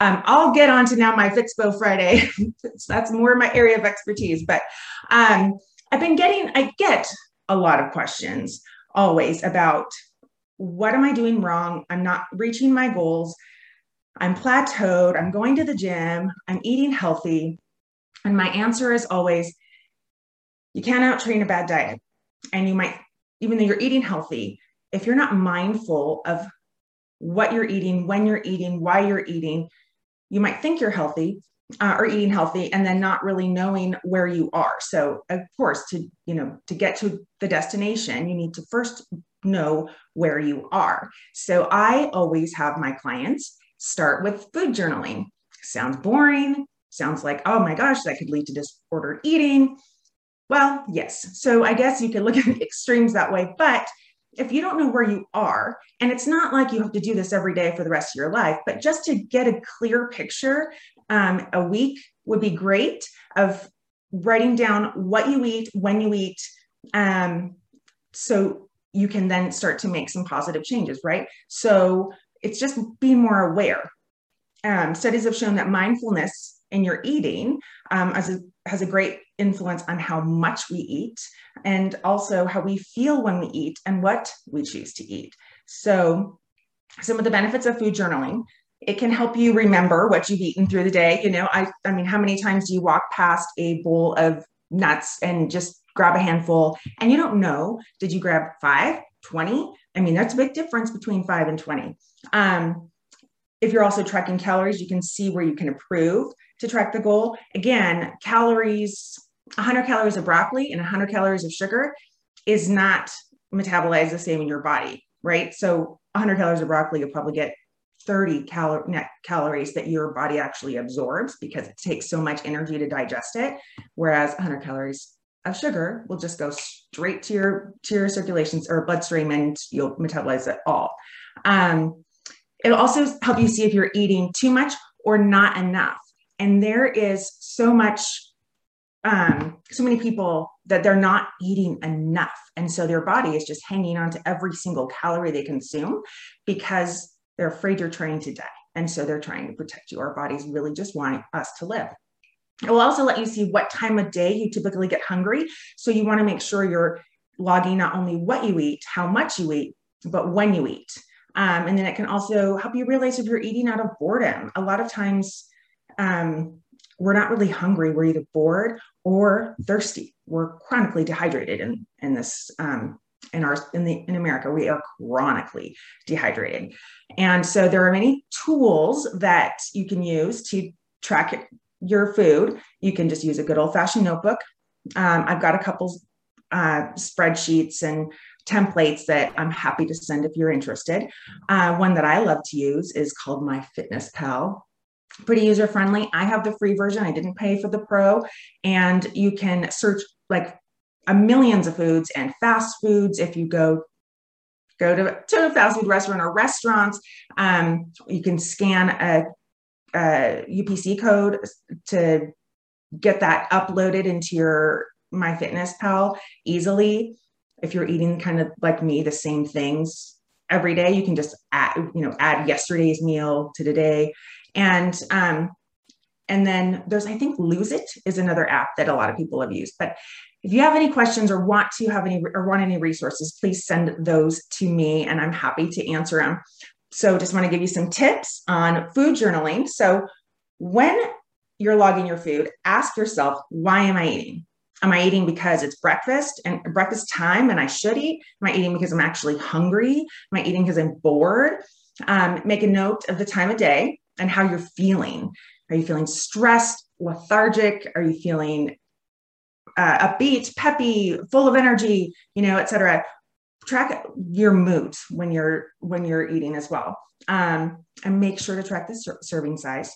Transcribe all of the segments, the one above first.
um, I'll get on to now my Fitspo Friday. That's more my area of expertise. But um, I've been getting, I get a lot of questions always about what am I doing wrong? I'm not reaching my goals. I'm plateaued. I'm going to the gym. I'm eating healthy. And my answer is always you can't out train a bad diet. And you might, even though you're eating healthy, if you're not mindful of what you're eating, when you're eating, why you're eating, you might think you're healthy uh, or eating healthy and then not really knowing where you are. So, of course, to you know, to get to the destination, you need to first know where you are. So, I always have my clients start with food journaling. Sounds boring. Sounds like, oh my gosh, that could lead to disordered eating. Well, yes. So I guess you could look at extremes that way. But if you don't know where you are, and it's not like you have to do this every day for the rest of your life, but just to get a clear picture, um, a week would be great of writing down what you eat, when you eat, um, so you can then start to make some positive changes, right? So it's just being more aware. Um, studies have shown that mindfulness in your eating um, as a, has a great influence on how much we eat and also how we feel when we eat and what we choose to eat. So, some of the benefits of food journaling it can help you remember what you've eaten through the day. You know i i mean how many times do you walk past a bowl of nuts and just grab a handful? And you don't know did you grab 5 20 i mean that's a big difference between 5 and 20 um, if you're also tracking calories you can see where you can improve to track the goal. Again calories 100 calories of broccoli and 100 calories of sugar is not metabolized the same in your body, right? So 100 calories of broccoli, you'll probably get 30 cal- net calories that your body actually absorbs because it takes so much energy to digest it. Whereas 100 calories of sugar will just go straight to your to your circulations or bloodstream and you'll metabolize it all. Um, it'll also help you see if you're eating too much or not enough. And there is so much um, so many people that they're not eating enough. And so their body is just hanging on to every single calorie they consume because they're afraid you're trying to die. And so they're trying to protect you. Our bodies really just want us to live. It will also let you see what time of day you typically get hungry. So you want to make sure you're logging not only what you eat, how much you eat, but when you eat. Um, and then it can also help you realize if you're eating out of boredom. A lot of times, um, we're not really hungry. We're either bored or thirsty. We're chronically dehydrated in, in this um, in our in the in America. We are chronically dehydrated, and so there are many tools that you can use to track your food. You can just use a good old fashioned notebook. Um, I've got a couple uh, spreadsheets and templates that I'm happy to send if you're interested. Uh, one that I love to use is called My Fitness Pal pretty user friendly. I have the free version. I didn't pay for the pro, and you can search like a millions of foods and fast foods. If you go go to, to a fast food restaurant or restaurants, um, you can scan a, a UPC code to get that uploaded into your MyFitnessPal easily. If you're eating kind of like me, the same things every day, you can just add, you know, add yesterday's meal to today and um, and then there's, I think, Lose It is another app that a lot of people have used. But if you have any questions or want to have any or want any resources, please send those to me and I'm happy to answer them. So just want to give you some tips on food journaling. So when you're logging your food, ask yourself, why am I eating? Am I eating because it's breakfast and breakfast time and I should eat? Am I eating because I'm actually hungry? Am I eating because I'm bored? Um, make a note of the time of day and how you're feeling. Are you feeling stressed, lethargic? Are you feeling uh, upbeat, peppy, full of energy, you know, et cetera? Track your mood when you're when you're eating as well, um, and make sure to track the ser- serving size.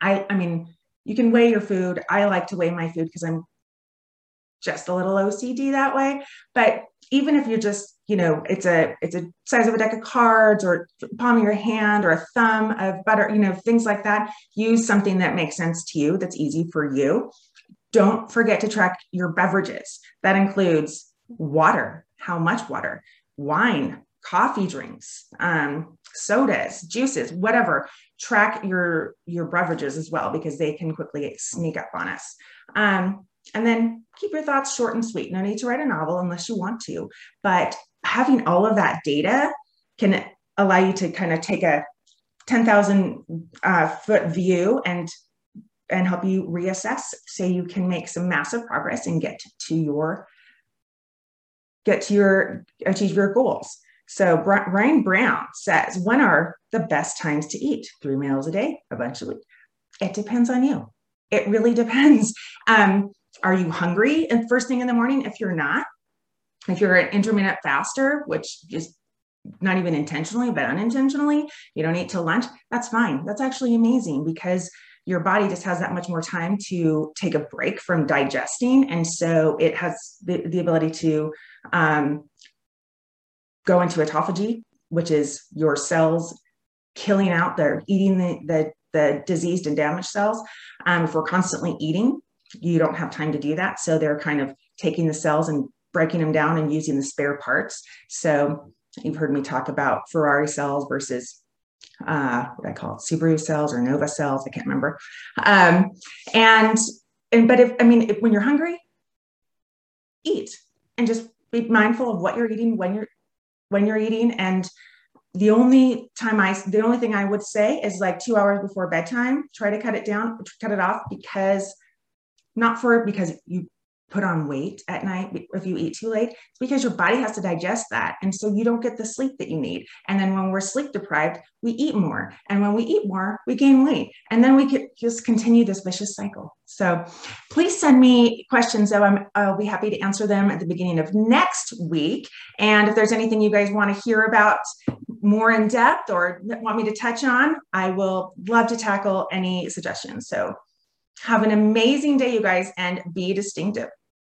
I I mean, you can weigh your food. I like to weigh my food because I'm just a little OCD that way. But even if you're just, you know, it's a it's a size of a deck of cards or palm of your hand or a thumb of butter, you know, things like that. Use something that makes sense to you, that's easy for you. Don't forget to track your beverages. That includes water, how much water, wine, coffee drinks, um, sodas, juices, whatever. Track your your beverages as well because they can quickly sneak up on us. Um, and then keep your thoughts short and sweet. No need to write a novel unless you want to, but having all of that data can allow you to kind of take a 10,000 uh, foot view and and help you reassess so you can make some massive progress and get to your get to your achieve your goals so Brian Brown says, when are the best times to eat? Three meals a day, eventually. It depends on you. It really depends. Um, are you hungry and first thing in the morning? If you're not, if you're an intermittent faster, which is not even intentionally, but unintentionally, you don't eat till lunch, that's fine. That's actually amazing because your body just has that much more time to take a break from digesting. And so it has the, the ability to um, go into autophagy, which is your cells killing out, they're eating the, the, the diseased and damaged cells. Um, if we're constantly eating, you don't have time to do that. So they're kind of taking the cells and breaking them down and using the spare parts. So you've heard me talk about Ferrari cells versus uh, what I call it, Subaru cells or Nova cells. I can't remember. Um, and and but if I mean, if, when you're hungry, eat and just be mindful of what you're eating when you're when you're eating and the only time I, the only thing I would say is like two hours before bedtime, try to cut it down, cut it off because not for because you put on weight at night if you eat too late it's because your body has to digest that. And so you don't get the sleep that you need. And then when we're sleep deprived we eat more. And when we eat more we gain weight. And then we could just continue this vicious cycle. So please send me questions though. I'm, i'll be happy to answer them at the beginning of next week. And if there's anything you guys want to hear about more in depth or want me to touch on i will love to tackle any suggestions. So have an amazing day, you guys, and be distinctive.